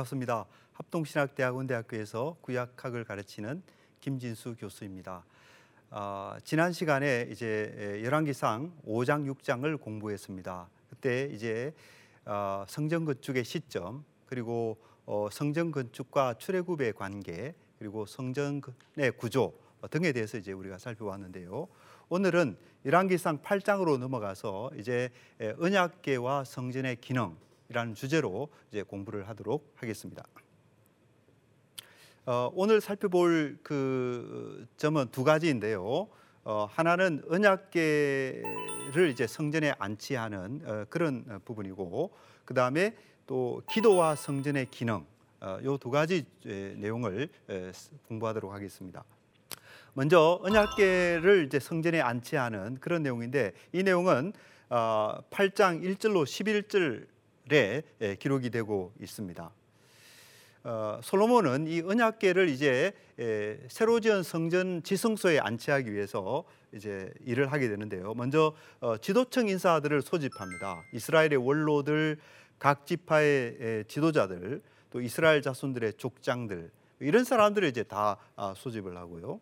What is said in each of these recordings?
반갑습니다. 합동신학대학원대학교에서 구약학을 가르치는 김진수 교수입니다. 어, 지난 시간에 이제 열왕기상 5장 6장을 공부했습니다. 그때 이제 어, 성전 건축의 시점 그리고 어, 성전 건축과 출애굽의 관계 그리고 성전의 구조 등에 대해서 이제 우리가 살펴봤는데요. 오늘은 열왕기상 8장으로 넘어가서 이제 언약계와 성전의 기능 이라는 주제로 이제 공부를 하도록 하겠습니다. 어, 오늘 살펴볼 그 점은 두 가지인데요. 어, 하나는 언약계를 이제 성전에 안치하는 어, 그런 부분이고, 그 다음에 또 기도와 성전의 기능, 어, 요두 가지 에, 내용을 에, 공부하도록 하겠습니다. 먼저 언약계를 이제 성전에 안치하는 그런 내용인데 이 내용은 어, 8장 1절로 11절 에 예, 기록이 되고 있습니다. 어, 솔로몬은 이 언약계를 이제 에, 새로 지은 성전 지성소에 안치하기 위해서 이제 일을 하게 되는데요. 먼저 어, 지도청 인사들을 소집합니다. 이스라엘의 원로들, 각 지파의 에, 지도자들, 또 이스라엘 자손들의 족장들 이런 사람들을 이제 다 아, 소집을 하고요.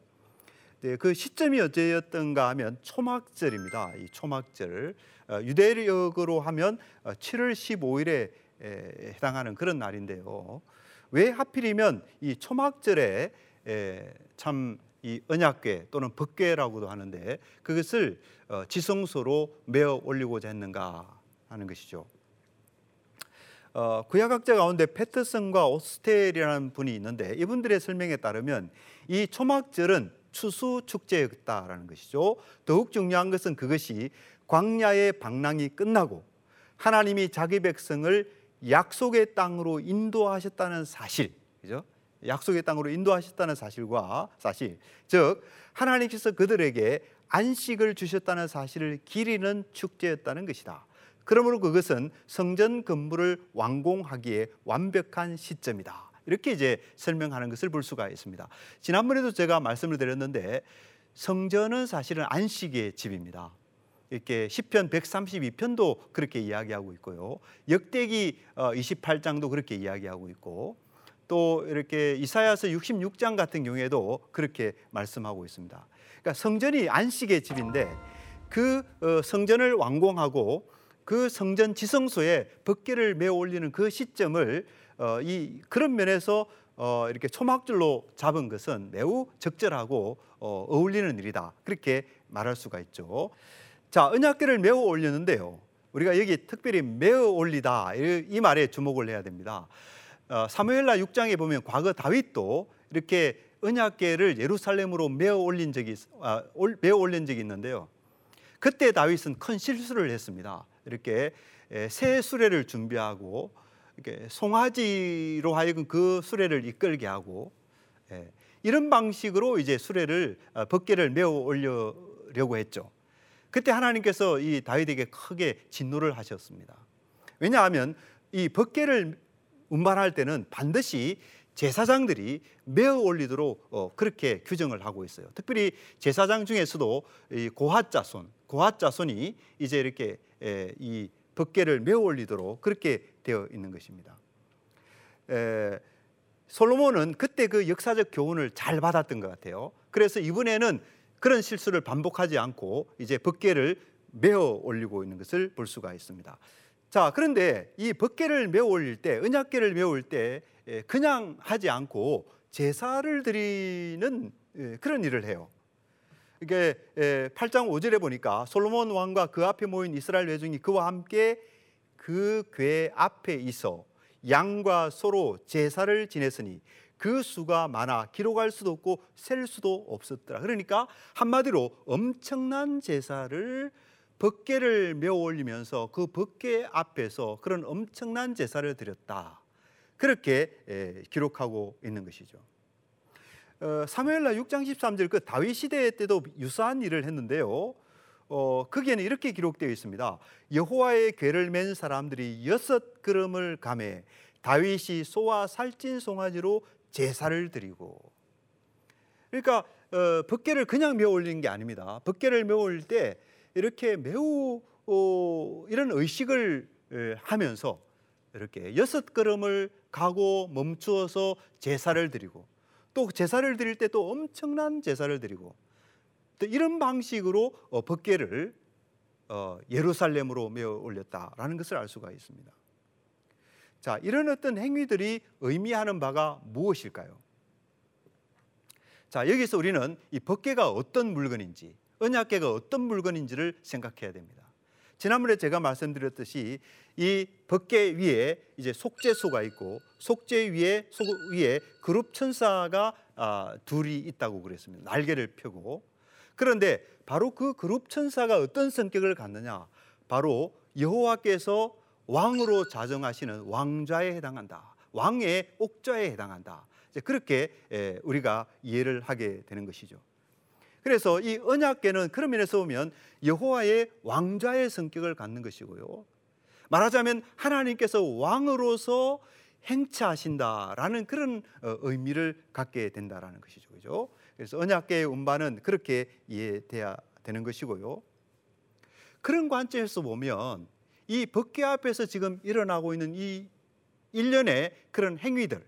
네, 그 시점이 어제였던가 하면 초막절입니다. 이 초막절 어, 유대력으로 하면 7월 어, 15일에 해당하는 그런 날인데요. 왜 하필이면 이 초막절에 참 이 언약궤 또는 법궤라고도 하는데 그것을 어, 지성소로 메어 올리고자 했는가 하는 것이죠. 어, 구약학자 가운데 패터슨과 오스텔이라는 분이 있는데 이분들의 설명에 따르면 이 초막절은 추수 축제였다라는 것이죠. 더욱 중요한 것은 그것이 광야의 방랑이 끝나고 하나님이 자기 백성을 약속의 땅으로 인도하셨다는 사실, 그죠? 약속의 땅으로 인도하셨다는 사실과 사실, 즉 하나님께서 그들에게 안식을 주셨다는 사실을 기리는 축제였다는 것이다. 그러므로 그것은 성전 건물을 완공하기에 완벽한 시점이다. 이렇게 이제 설명하는 것을 볼 수가 있습니다. 지난번에도 제가 말씀을 드렸는데 성전은 사실은 안식의 집입니다. 이렇게 시편 132편도 그렇게 이야기하고 있고요. 역대기 28장도 어, 그렇게 이야기하고 있고 또 이렇게 이사야서 66장 같은 경우에도 그렇게 말씀하고 있습니다. 그러니까 성전이 안식의 집인데 그 어, 성전을 완공하고 그 성전 지성소에 법계를 메어 올리는 그 시점을 어, 이 그런 면에서 이렇게 초막줄로 잡은 것은 매우 적절하고 어울리는 일이다. 그렇게 말할 수가 있죠. 자, 언약궤를 메어 올렸는데요. 우리가 여기 특별히 메어 올리다 이 말에 주목을 해야 됩니다. 어, 사무엘라 6장에 보면 과거 다윗도 이렇게 언약궤를 예루살렘으로 메어 올린 적이 아, 메어 올린 적이 있는데요. 그때 다윗은 큰 실수를 했습니다. 이렇게 새 수레를 준비하고 이렇게 송아지로 하여금 그 수레를 이끌게 하고 예, 이런 방식으로 이제 수레를 어, 법계를 메어 올려려고 했죠. 그때 하나님께서 이 다윗에게 크게 진노를 하셨습니다. 왜냐하면 이 법계를 운반할 때는 반드시 제사장들이 메어 올리도록 어, 그렇게 규정을 하고 있어요. 특별히 제사장 중에서도 이 고핫 자손, 고핫 자손이 이제 이렇게 에, 이 법궤를 메어 올리도록 그렇게 되어 있는 것입니다. 에, 솔로몬은 그때 그 역사적 교훈을 잘 받았던 것 같아요. 그래서 이번에는 그런 실수를 반복하지 않고 이제 법궤를 메어 올리고 있는 것을 볼 수가 있습니다. 자, 그런데 이 법궤를 메어 올릴 때, 언약궤를 메어 올릴 때 그냥 하지 않고 제사를 드리는 그런 일을 해요. 이게 8장 5절에 보니까 솔로몬 왕과 그 앞에 모인 이스라엘 회중이 그와 함께 그 궤 앞에 있어 양과 소로 제사를 지냈으니 그 수가 많아 기록할 수도 없고 셀 수도 없었더라. 그러니까 한마디로 엄청난 제사를 법계를 메어 올리면서 그 법계 앞에서 그런 엄청난 제사를 드렸다. 그렇게 기록하고 있는 것이죠. 어, 사무엘라 6장 13절 그 다윗 시대 때도 유사한 일을 했는데요. 어, 거기에는 이렇게 기록되어 있습니다. 여호와의 궤를 맨 사람들이 여섯 그릇을 감해 다윗이 소와 살찐 송아지로 제사를 드리고 그러니까 어, 법계를 그냥 메어 올리는 게 아닙니다. 법계를 메어 올릴 때 이렇게 매우 어, 이런 의식을 에, 하면서 이렇게 여섯 걸음을 가고 멈추어서 제사를 드리고 또 제사를 드릴 때 또 엄청난 제사를 드리고 또 이런 방식으로 어, 법궤를 어, 예루살렘으로 메어 올렸다라는 것을 알 수가 있습니다. 자, 이런 어떤 행위들이 의미하는 바가 무엇일까요? 자, 여기서 우리는 이 법궤가 어떤 물건인지, 언약궤가 어떤 물건인지를 생각해야 됩니다. 지난번에 제가 말씀드렸듯이 이 법궤 위에 이제 속죄소가 있고 속죄 위에 속 위에 그룹 천사가 아, 둘이 있다고 그랬습니다. 날개를 펴고 그런데 바로 그 그룹 천사가 어떤 성격을 갖느냐? 바로 여호와께서 왕으로 자정하시는 왕좌에 해당한다. 왕의 옥좌에 해당한다. 이제 그렇게 우리가 이해를 하게 되는 것이죠. 그래서 이 언약궤는 그런 면에서 보면 여호와의 왕좌의 성격을 갖는 것이고요. 말하자면 하나님께서 왕으로서 행차하신다라는 그런 어, 의미를 갖게 된다라는 것이죠. 그죠? 그래서 언약궤의 운반은 그렇게 이해돼야 되는 것이고요. 그런 관점에서 보면 이 법궤 앞에서 지금 일어나고 있는 이 일련의 그런 행위들,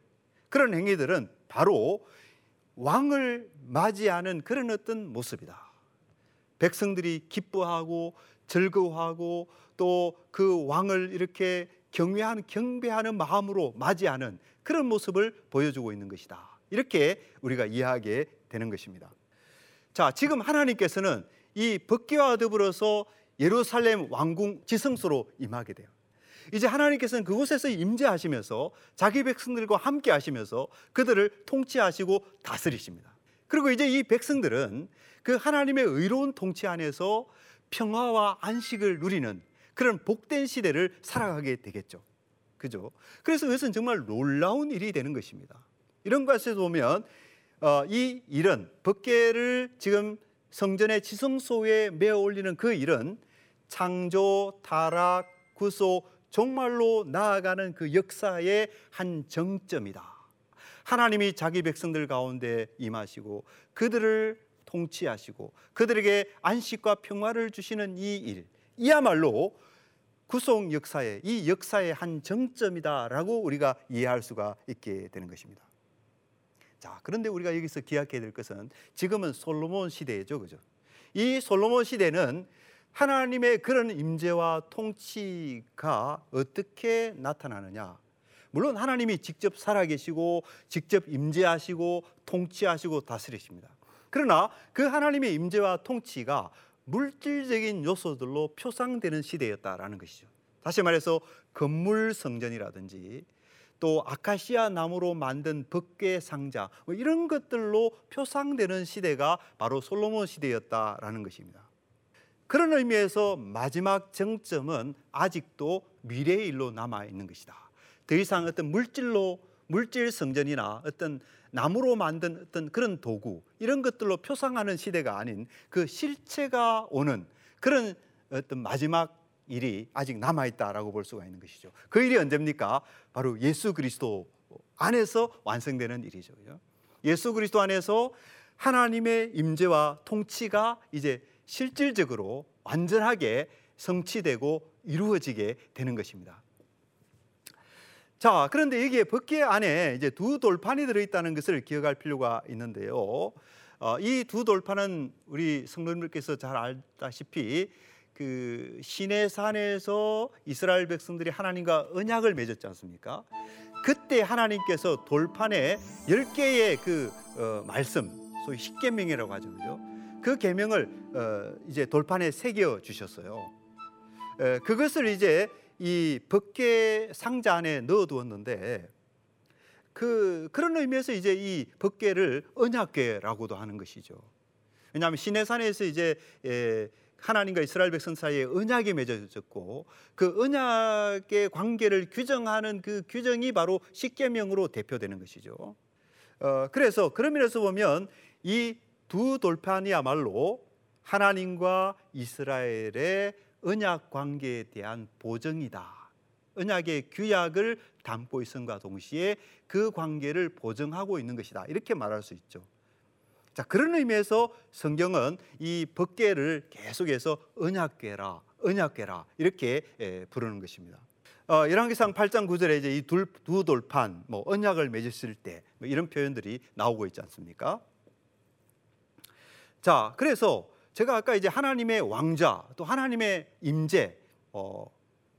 그런 행위들은 바로 왕을 맞이하는 그런 어떤 모습이다. 백성들이 기뻐하고 즐거워하고 또 그 왕을 이렇게 경외하는 경배하는 마음으로 맞이하는 그런 모습을 보여주고 있는 것이다. 이렇게 우리가 이해하게 되는 것입니다. 자, 지금 하나님께서는 이 법궤와 더불어서 예루살렘 왕궁 지성소로 임하게 돼요. 이제 하나님께서는 그곳에서 임재하시면서 자기 백성들과 함께 하시면서 그들을 통치하시고 다스리십니다. 그리고 이제 이 백성들은 그 하나님의 의로운 통치 안에서 평화와 안식을 누리는 그런 복된 시대를 살아가게 되겠죠. 그죠? 그래서 그것은 정말 놀라운 일이 되는 것입니다. 이런 것에서 보면 어, 이 일은 법계를 지금 성전의 지성소에 메어 올리는 그 일은 창조, 타락, 구속, 정말로 나아가는 그 역사의 한 정점이다. 하나님이 자기 백성들 가운데 임하시고 그들을 통치하시고 그들에게 안식과 평화를 주시는 이 일, 이야말로 구속 역사의 이 역사의 한 정점이다라고 우리가 이해할 수가 있게 되는 것입니다. 자, 그런데 우리가 여기서 기억해야 될 것은 지금은 솔로몬 시대죠, 그죠? 이 솔로몬 시대는 하나님의 그런 임재와 통치가 어떻게 나타나느냐? 물론 하나님이 직접 살아계시고 직접 임재하시고 통치하시고 다스리십니다. 그러나 그 하나님의 임재와 통치가 물질적인 요소들로 표상되는 시대였다라는 것이죠. 다시 말해서 건물 성전이라든지 또 아카시아 나무로 만든 법궤 상자 뭐 이런 것들로 표상되는 시대가 바로 솔로몬 시대였다라는 것입니다. 그런 의미에서 마지막 정점은 아직도 미래의 일로 남아 있는 것이다. 더 이상 어떤 물질로 물질 성전이나 어떤 나무로 만든 어떤 그런 도구 이런 것들로 표상하는 시대가 아닌 그 실체가 오는 그런 어떤 마지막 일이 아직 남아 있다라고 볼 수가 있는 것이죠. 그 일이 언제입니까? 바로 예수 그리스도 안에서 완성되는 일이죠. 예수 그리스도 안에서 하나님의 임재와 통치가 이제 실질적으로 완전하게 성취되고 이루어지게 되는 것입니다. 자, 그런데 여기에 법계 안에 이제 두 돌판이 들어있다는 것을 기억할 필요가 있는데요. 어, 이두 돌판은 우리 성도님들께서 잘 알다시피 그 시내 산에서 이스라엘 백성들이 하나님과 언약을 맺었지 않습니까? 그때 하나님께서 돌판에 열 개의 그 어, 말씀, 소위 십계명이라고 하죠, 그죠? 그 계명을 어, 이제 돌판에 새겨 주셨어요. 에, 그것을 이제 이 법계 상자 안에 넣어 두었는데 그 그런 의미에서 이제 이 법계를 언약궤라고도 하는 것이죠. 왜냐하면 시내산에서 이제 에, 하나님과 이스라엘 백성 사이에 언약이 맺어졌고 그 언약의 관계를 규정하는 그 규정이 바로 십계명으로 대표되는 것이죠. 어, 그래서 그런 면에서 보면 이 두 돌판이야말로 하나님과 이스라엘의 언약 관계에 대한 보증이다. 언약의 규약을 담고 있음과 동시에 그 관계를 보증하고 있는 것이다. 이렇게 말할 수 있죠. 자, 그런 의미에서 성경은 이 법계를 계속해서 언약계라, 언약계라 이렇게 부르는 것입니다. 어, 열왕기상 8장 9절에 이제 이 두 돌판 뭐 언약을 맺었을 때 뭐 이런 표현들이 나오고 있지 않습니까? 자, 그래서 제가 아까 이제 하나님의 왕자 또 하나님의 임재 어,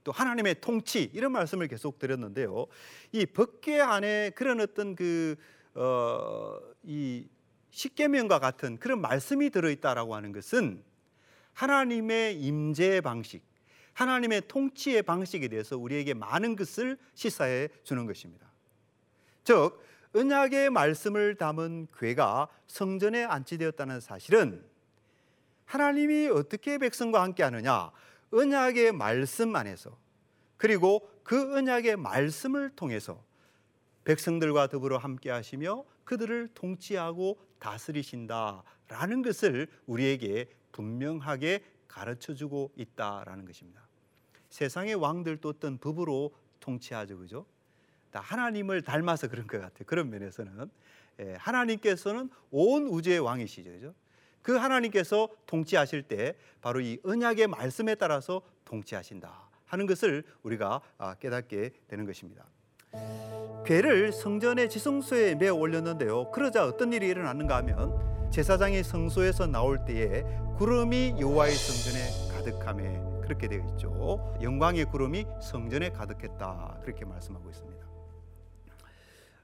또 하나님의 통치 이런 말씀을 계속 드렸는데요. 이 법계 안에 그런 어떤 그 어, 이 십계명과 같은 그런 말씀이 들어 있다라고 하는 것은 하나님의 임재 방식 하나님의 통치의 방식에 대해서 우리에게 많은 것을 시사해 주는 것입니다. 즉 언약의 말씀을 담은 괴가 성전에 안치되었다는 사실은 하나님이 어떻게 백성과 함께 하느냐 언약의 말씀 안에서 그리고 그 언약의 말씀을 통해서 백성들과 더불어 함께 하시며 그들을 통치하고 다스리신다라는 것을 우리에게 분명하게 가르쳐 주고 있다라는 것입니다. 세상의 왕들도 어떤 법으로 통치하죠, 그죠? 다 하나님을 닮아서 그런 것 같아요. 그런 면에서는 예, 하나님께서는 온 우주의 왕이시죠, 그죠? 그 하나님께서 통치하실 때 바로 이 언약의 말씀에 따라서 통치하신다 하는 것을 우리가 아, 깨닫게 되는 것입니다. 괴를 성전의 지성소에 메어 올렸는데요. 그러자 어떤 일이 일어났는가 하면 제사장이 성소에서 나올 때에 구름이 여호와의 성전에 가득함에 그렇게 되어 있죠. 영광의 구름이 성전에 가득했다 그렇게 말씀하고 있습니다.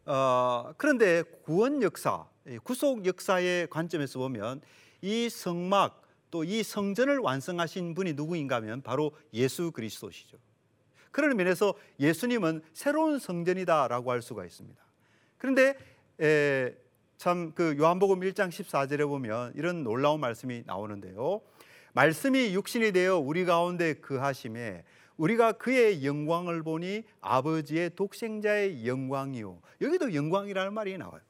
어, 그런데 구원 역사, 구속 역사의 관점에서 보면 이 성막 또 이 성전을 완성하신 분이 누구인가 하면 바로 예수 그리스도시죠. 그런 면에서 예수님은 새로운 성전이다라고 할 수가 있습니다. 그런데 참 그 요한복음 1장 14절에 보면 이런 놀라운 말씀이 나오는데요. 말씀이 육신이 되어 우리 가운데 그하심에 우리가 그의 영광을 보니 아버지의 독생자의 영광이요. 여기도 영광이라는 말이 나와요.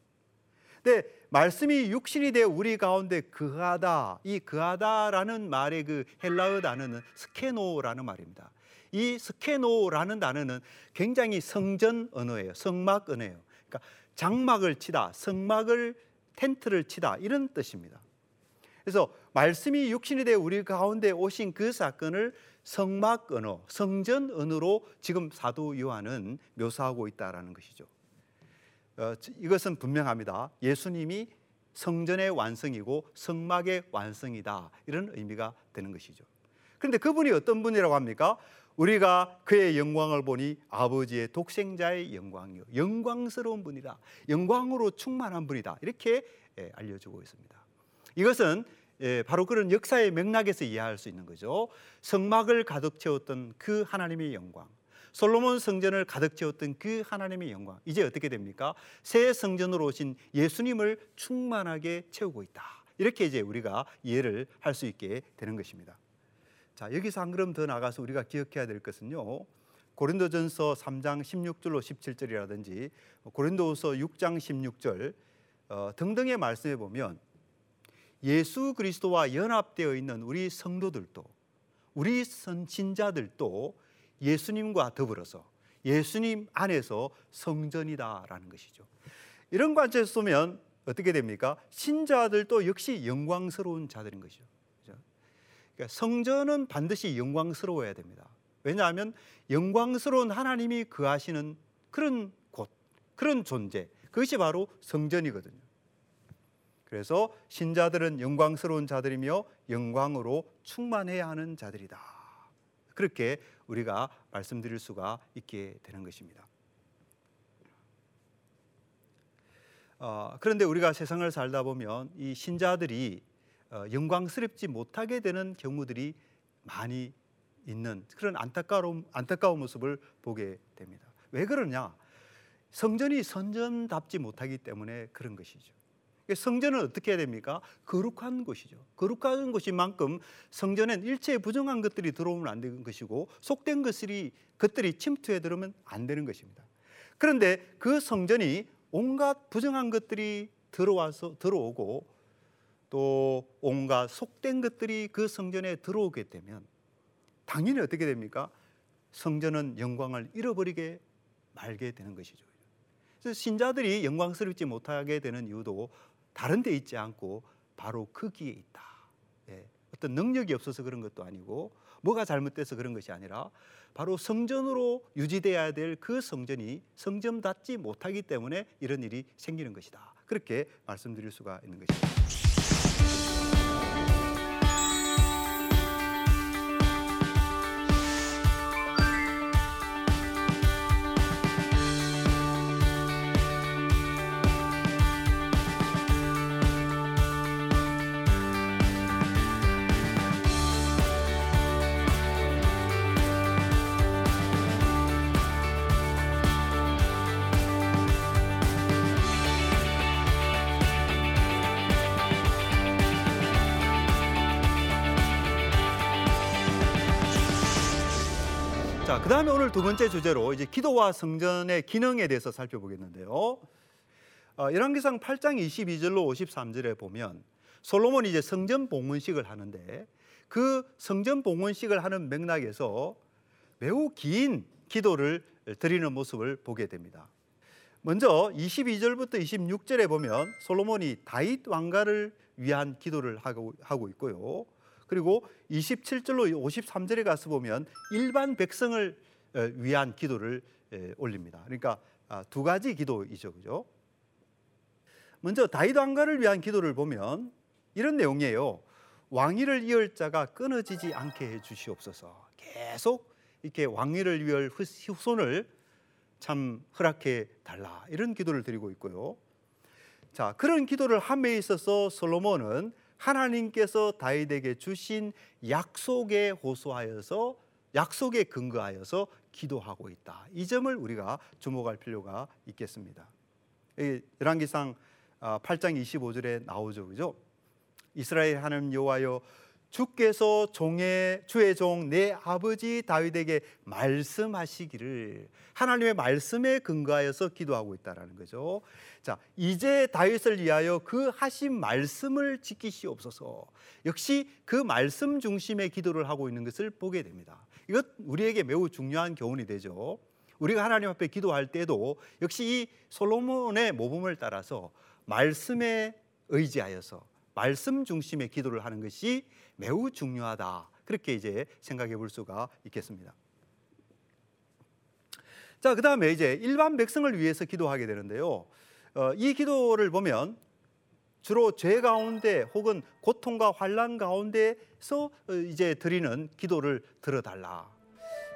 근데 말씀이 육신이 되어 우리 가운데 그하다. 이 그하다라는 말의 그 헬라어 단어는 스케노라는 말입니다. 이 스케노라는 단어는 굉장히 성전 언어예요. 성막 언어예요. 그러니까 장막을 치다, 성막을 텐트를 치다 이런 뜻입니다. 그래서 말씀이 육신이 되어 우리 가운데 오신 그 사건을 성막 언어, 성전 언어로 지금 사도 요한은 묘사하고 있다라는 것이죠. 어, 이것은 분명합니다. 예수님이 성전의 완성이고 성막의 완성이다 이런 의미가 되는 것이죠. 그런데 그분이 어떤 분이라고 합니까? 우리가 그의 영광을 보니 아버지의 독생자의 영광이요 영광스러운 분이다 영광으로 충만한 분이다 이렇게 예, 알려주고 있습니다 이것은 예, 바로 그런 역사의 맥락에서 이해할 수 있는 거죠 성막을 가득 채웠던 그 하나님의 영광 솔로몬 성전을 가득 채웠던 그 하나님의 영광 이제 어떻게 됩니까? 새 성전으로 오신 예수님을 충만하게 채우고 있다 이렇게 이제 우리가 이해를 할 수 있게 되는 것입니다 자, 여기서 한 걸음 더 나가서 우리가 기억해야 될 것은요. 고린도전서 3장 16절로 17절이라든지 고린도후서 6장 16절 어, 등등의 말씀에 보면 예수 그리스도와 연합되어 있는 우리 성도들도 우리 선진자들도 예수님과 더불어서 예수님 안에서 성전이다라는 것이죠. 이런 관점에서 보면 어떻게 됩니까? 신자들도 역시 영광스러운 자들인 것이죠. 그러니까 성전은 반드시 영광스러워야 됩니다. 왜냐하면 영광스러운 하나님이 거하시는 그런 곳, 그런 존재, 그것이 바로 성전이거든요. 그래서 신자들은 영광스러운 자들이며 영광으로 충만해야 하는 자들이다. 그렇게 우리가 말씀드릴 수가 있게 되는 것입니다. 어, 그런데 우리가 세상을 살다 보면 이 신자들이 어, 영광스럽지 못하게 되는 경우들이 많이 있는 그런 안타까운 안타까운 모습을 보게 됩니다. 왜 그러냐? 성전이 선전답지 못하기 때문에 그런 것이죠. 성전은 어떻게 해야 됩니까? 거룩한 곳이죠. 거룩한 곳이만큼 성전엔 일체 부정한 것들이 들어오면 안 되는 것이고 속된 것들이 것들이 침투해 들어오면 안 되는 것입니다. 그런데 그 성전이 온갖 부정한 것들이 들어와서 들어오고 또 온갖 속된 것들이 그 성전에 들어오게 되면 당연히 어떻게 됩니까? 성전은 영광을 잃어버리게 말게 되는 것이죠. 신자들이 영광스럽지 못하게 되는 이유도 다른 데 있지 않고 바로 거기에 있다. 예. 어떤 능력이 없어서 그런 것도 아니고 뭐가 잘못돼서 그런 것이 아니라 바로 성전으로 유지돼야 될 그 성전이 성전답지 못하기 때문에 이런 일이 생기는 것이다. 그렇게 말씀드릴 수가 있는 것입니다. 그다음에 오늘 두 번째 주제로 이제 기도와 성전의 기능에 대해서 살펴보겠는데요. 어, 열왕기상 8장 22절로 53절에 보면 솔로몬이 이제 성전 봉헌식을 하는데 그 성전 봉헌식을 하는 맥락에서 매우 긴 기도를 드리는 모습을 보게 됩니다. 먼저 22절부터 26절에 보면 솔로몬이 다윗 왕가를 위한 기도를 하고, 하고 있고요. 그리고 27절로 53절에 가서 보면 일반 백성을 어, 위한 기도를 에, 올립니다. 그러니까 아, 두 가지 기도이죠, 그죠? 먼저 다윗 왕가를 위한 기도를 보면 이런 내용이에요. 왕위를 이을 자가 끊어지지 않게 해 주시옵소서. 계속 이렇게 왕위를 위할 후- 후손을 참 허락해 달라 이런 기도를 드리고 있고요. 자 그런 기도를 함에 있어서 솔로몬은 하나님께서 다윗에게 주신 약속에 호소하여서 약속에 근거하여서 기도하고 있다. 이 점을 우리가 주목할 필요가 있겠습니다. 이 열왕기상 아, 8장 25절에 나오죠, 그죠? 이스라엘 하나님 여호와여 주께서 종의 주의 종 내 아버지 다윗에게 말씀하시기를 하나님의 말씀에 근거하여서 기도하고 있다라는 거죠. 자, 이제 다윗을 위하여 그 하신 말씀을 지키시옵소서. 역시 그 말씀 중심의 기도를 하고 있는 것을 보게 됩니다. 이것 우리에게 매우 중요한 교훈이 되죠. 우리가 하나님 앞에 기도할 때도 역시 이 솔로몬의 모범을 따라서 말씀에 의지하여서 말씀 중심의 기도를 하는 것이 매우 중요하다. 그렇게 이제 생각해 볼 수가 있겠습니다. 자, 그 다음에 이제 일반 백성을 위해서 기도하게 되는데요. 어, 이 기도를 보면 주로 죄 가운데 혹은 고통과 환란 가운데서 어, 이제 드리는 기도를 들어달라.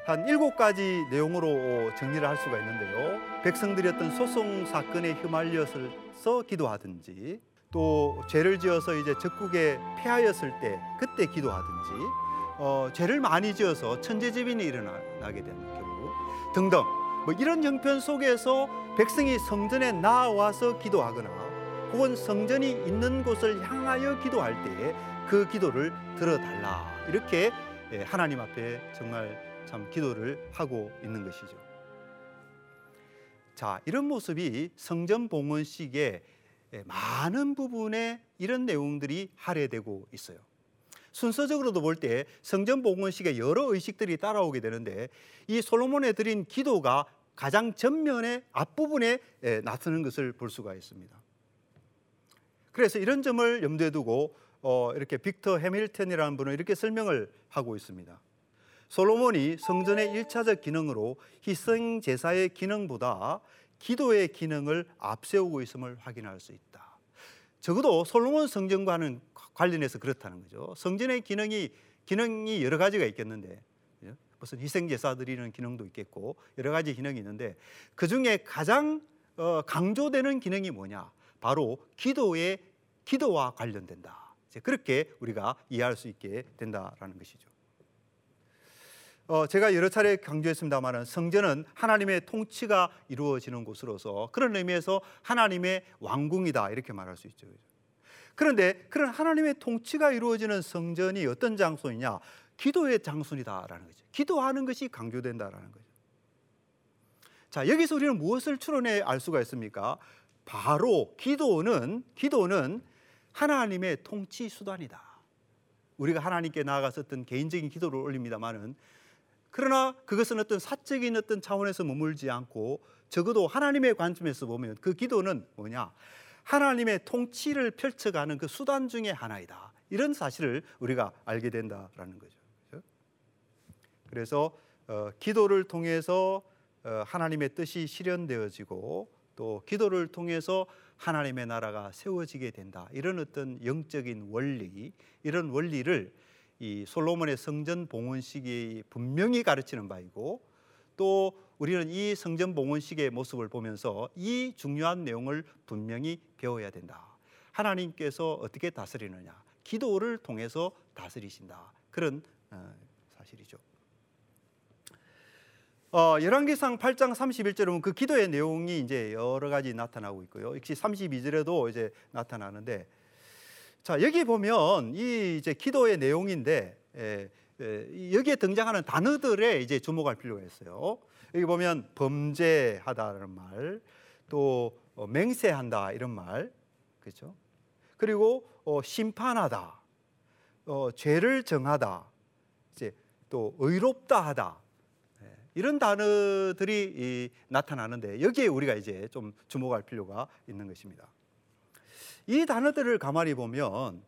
한 일곱 가지 내용으로 정리를 할 수가 있는데요. 백성들이 어떤 소송 사건에 휘말려서 기도하든지 또 죄를 지어서 이제 적국에 패하였을 때 그때 기도하든지 어, 죄를 많이 지어서 천재지변이 일어나게 되는 경우 등등 뭐 이런 형편 속에서 백성이 성전에 나와서 기도하거나 혹은 성전이 있는 곳을 향하여 기도할 때에 그 기도를 들어달라 이렇게 예, 하나님 앞에 정말 참 기도를 하고 있는 것이죠. 자, 이런 모습이 성전 봉헌식의 예, 많은 부분에 이런 내용들이 할애되고 있어요. 순서적으로도 볼 때 성전 봉헌식에 여러 의식들이 따라오게 되는데 이 솔로몬에 드린 기도가 가장 전면에 앞부분에 예, 나타나는 것을 볼 수가 있습니다. 그래서 이런 점을 염두에 두고 어, 이렇게 빅터 해밀턴이라는 분은 이렇게 설명을 하고 있습니다. 솔로몬이 성전의 일차적 기능으로 희생 제사의 기능보다 기도의 기능을 앞세우고 있음을 확인할 수 있다. 적어도 솔로몬 성전과는 관련해서 그렇다는 거죠. 성전의 기능이 기능이 여러 가지가 있겠는데? 무슨 희생 제사 드리는 기능도 있겠고 여러 가지 기능이 있는데 그 중에 가장 어, 강조되는 기능이 뭐냐? 바로 기도의 기도와 관련된다. 그렇게 우리가 이해할 수 있게 된다라는 것이죠. 어, 제가 여러 차례 강조했습니다만은 성전은 하나님의 통치가 이루어지는 곳으로서 그런 의미에서 하나님의 왕궁이다 이렇게 말할 수 있죠. 그런데 그런 하나님의 통치가 이루어지는 성전이 어떤 장소이냐? 기도의 장소이다라는 거죠. 기도하는 것이 강조된다라는 거죠. 자, 여기서 우리는 무엇을 추론해 알 수가 있습니까? 바로 기도는 기도는 하나님의 통치 수단이다. 우리가 하나님께 어떤 개인적인 기도를 올립니다만은 그러나 그것은 어떤 사적인 어떤 차원에서 머물지 않고 적어도 하나님의 관점에서 보면 그 기도는 뭐냐? 하나님의 통치를 펼쳐가는 그 수단 중의 하나이다. 이런 사실을 우리가 알게 된다라는 거죠. 그렇죠? 그래서 어, 기도를 통해서 어, 하나님의 뜻이 실현되어지고 또 기도를 통해서 하나님의 나라가 세워지게 된다. 이런 어떤 영적인 원리, 이런 원리를 이 솔로몬의 성전 봉헌식이 분명히 가르치는 바이고 또 우리는 이 성전 봉헌식의 모습을 보면서 이 중요한 내용을 분명히 배워야 된다. 하나님께서 어떻게 다스리느냐? 기도를 통해서 다스리신다. 그런 어, 사실이죠. 어, 열왕기상 8장 31절에 보면 그 기도의 내용이 이제 여러 가지 나타나고 있고요. 역시 32절에도 이제 나타나는데 자, 여기 보면 이 이제 기도의 내용인데 에, 에, 여기에 등장하는 단어들에 이제 주목할 필요가 있어요. 여기 보면 범죄하다는 말, 또 어, 맹세한다 이런 말, 그렇죠? 그리고 어, 심판하다, 어, 죄를 정하다, 이제 또 의롭다 하다 이런 단어들이 이, 나타나는데 여기에 우리가 이제 좀 주목할 필요가 있는 것입니다. 이 단어들을 가만히 보면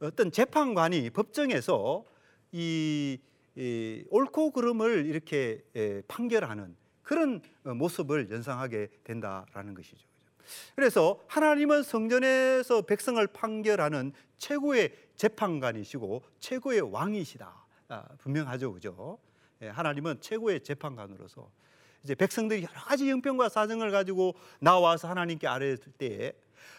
어떤 재판관이 법정에서 이, 이 옳고 그름을 이렇게 에, 판결하는 그런 모습을 연상하게 된다라는 것이죠. 그래서 하나님은 성전에서 백성을 판결하는 최고의 재판관이시고 최고의 왕이시다. 아, 분명하죠, 그죠? 예, 하나님은 최고의 재판관으로서 이제 백성들이 여러 가지 형편과 사정을 가지고 나와서 하나님께 아뢰을 때에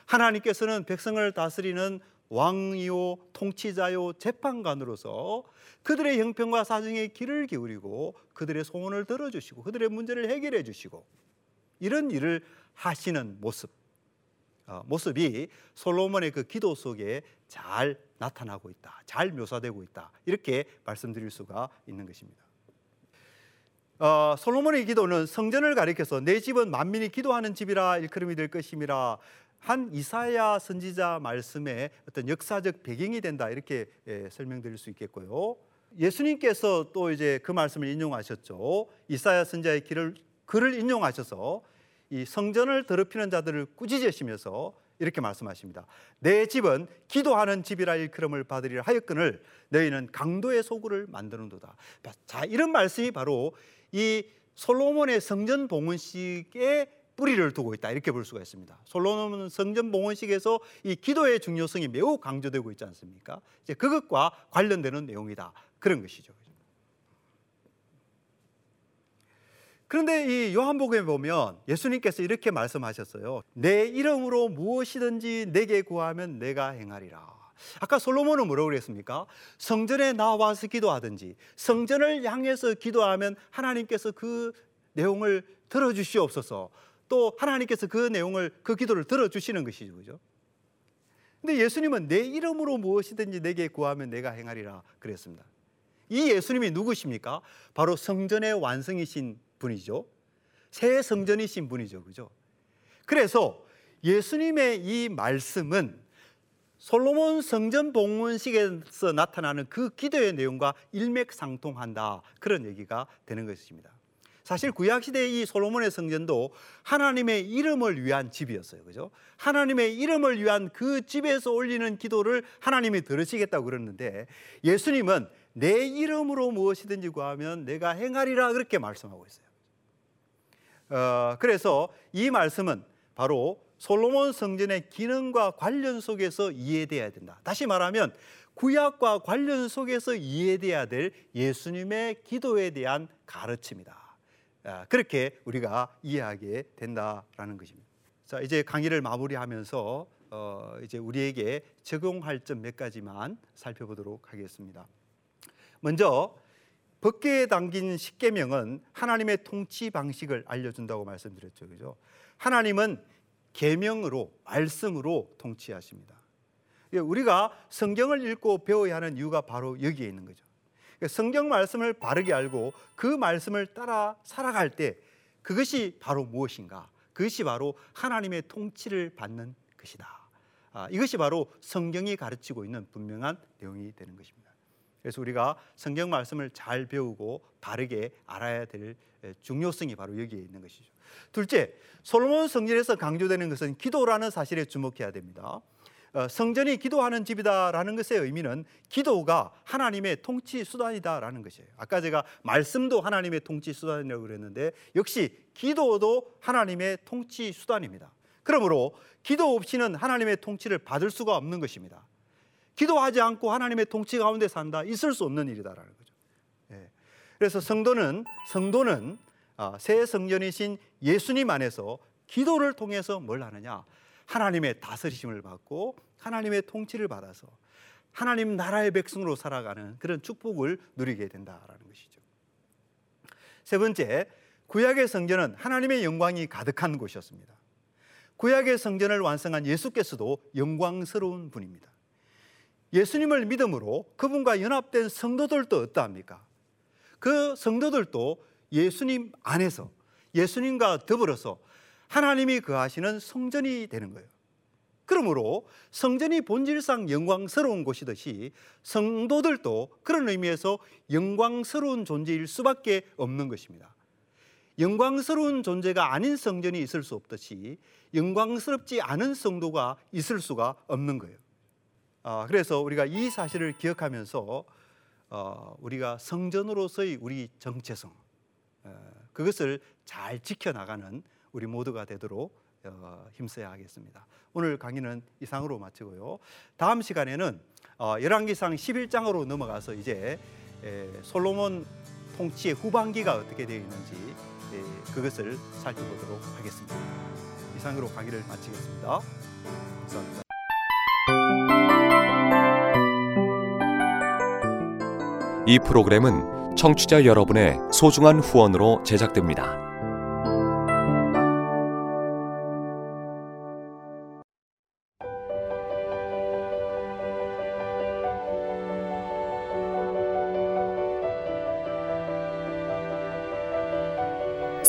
하나님께서는 백성을 다스리는 왕이요 통치자요 재판관으로서 그들의 형편과 사정에 귀를 기울이고 그들의 소원을 들어주시고 그들의 문제를 해결해 주시고 이런 일을 하시는 모습 어, 모습이 솔로몬의 그 기도 속에 잘 나타나고 있다, 잘 묘사되고 있다 이렇게 말씀드릴 수가 있는 것입니다. 어, 솔로몬의 기도는 성전을 가리켜서 내 집은 만민이 기도하는 집이라 일컬음이 될 것임이라 한 이사야 선지자 말씀의 어떤 역사적 배경이 된다 이렇게 예, 설명드릴 수 있겠고요. 예수님께서 또 이제 그 말씀을 인용하셨죠. 이사야 선지자의 길을 글을 인용하셔서 이 성전을 더럽히는 자들을 꾸짖으시면서 이렇게 말씀하십니다. 내 집은 기도하는 집이라 일컬음을 받으리라 하였거늘 너희는 강도의 소굴을 만드는도다. 자, 이런 말씀이 바로 이 솔로몬의 성전 봉헌식에 뿌리를 두고 있다 이렇게 볼 수가 있습니다. 솔로몬 성전 봉헌식에서 이 기도의 중요성이 매우 강조되고 있지 않습니까? 이제 그것과 관련되는 내용이다 그런 것이죠. 그런데 이 요한복음에 보면 예수님께서 이렇게 말씀하셨어요. 내 이름으로 무엇이든지 내게 구하면 내가 행하리라. 아까 솔로몬은 뭐라고 그랬습니까? 성전에 나와서 기도하든지 성전을 향해서 기도하면 하나님께서 그 내용을 들어주시옵소서. 또 하나님께서 그 내용을 그 기도를 들어주시는 것이죠, 그죠? 근데 예수님은 내 이름으로 무엇이든지 내게 구하면 내가 행하리라 그랬습니다. 이 예수님이 누구십니까? 바로 성전의 완성이신 분이죠. 새 성전이신 분이죠, 그죠? 그래서 예수님의 이 말씀은 솔로몬 성전 봉헌식에서 나타나는 그 기도의 내용과 일맥상통한다. 그런 얘기가 되는 것입니다. 사실 구약 시대의 이 솔로몬의 성전도 하나님의 이름을 위한 집이었어요. 그죠? 하나님의 이름을 위한 그 집에서 올리는 기도를 하나님이 들으시겠다고 그러는데 예수님은 내 이름으로 무엇이든지 구하면 내가 행하리라 그렇게 말씀하고 있어요. 어, 그래서 이 말씀은 바로 솔로몬 성전의 기능과 관련 속에서 이해돼야 된다. 다시 말하면 구약과 관련 속에서 이해돼야 될 예수님의 기도에 대한 가르침이다. 아, 그렇게 우리가 이해하게 된다라는 것입니다. 자, 이제 강의를 마무리하면서 어, 이제 우리에게 적용할 점 몇 가지만 살펴보도록 하겠습니다. 먼저 법계에 담긴 십계명은 하나님의 통치 방식을 알려준다고 말씀드렸죠, 그죠? 하나님은 계명으로 말씀으로 통치하십니다. 예, 우리가 성경을 읽고 배워야 하는 이유가 바로 여기에 있는 거죠. 그러니까 성경 말씀을 바르게 알고 그 말씀을 따라 살아갈 때 그것이 바로 무엇인가? 그것이 바로 하나님의 통치를 받는 것이다. 아, 이것이 바로 성경이 가르치고 있는 분명한 내용이 되는 것입니다. 그래서 우리가 성경 말씀을 잘 배우고 바르게 알아야 될 중요성이 바로 여기에 있는 것이죠. 둘째, 솔로몬 성전에서 강조되는 것은 기도라는 사실에 주목해야 됩니다. 어, 성전이 기도하는 집이다라는 것의 의미는 기도가 하나님의 통치 수단이다라는 것이에요. 아까 제가 말씀도 하나님의 통치 수단이라고 그랬는데 역시 기도도 하나님의 통치 수단입니다. 그러므로 기도 없이는 하나님의 통치를 받을 수가 없는 것입니다. 기도하지 않고 하나님의 통치 가운데 산다 있을 수 없는 일이다라는 거죠. 예. 그래서 성도는 성도는 아, 새 성전이신 예수님 안에서 기도를 통해서 뭘 하느냐? 하나님의 다스리심을 받고 하나님의 통치를 받아서 하나님 나라의 백성으로 살아가는 그런 축복을 누리게 된다라는 것이죠. 세 번째, 구약의 성전은 하나님의 영광이 가득한 곳이었습니다. 구약의 성전을 완성한 예수께서도 영광스러운 분입니다. 예수님을 믿음으로 그분과 연합된 성도들도 어떠합니까? 그 성도들도 예수님 안에서 예수님과 더불어서 하나님이 거하시는 성전이 되는 거예요. 그러므로 성전이 본질상 영광스러운 곳이듯이 성도들도 그런 의미에서 영광스러운 존재일 수밖에 없는 것입니다. 영광스러운 존재가 아닌 성전이 있을 수 없듯이 영광스럽지 않은 성도가 있을 수가 없는 거예요. 아, 그래서 우리가 이 사실을 기억하면서 어, 우리가 성전으로서의 우리 정체성 어, 그것을 잘 지켜나가는 우리 모두가 되도록 어, 힘써야 하겠습니다. 오늘 강의는 이상으로 마치고요. 다음 시간에는 어, 열왕기상 11장으로 넘어가서 이제 솔로몬 통치의 후반기가 어떻게 되어 있는지 그것을 살펴보도록 하겠습니다. 이상으로 강의를 마치겠습니다. 감사합니다. 이 프로그램은 청취자 여러분의 소중한 후원으로 제작됩니다.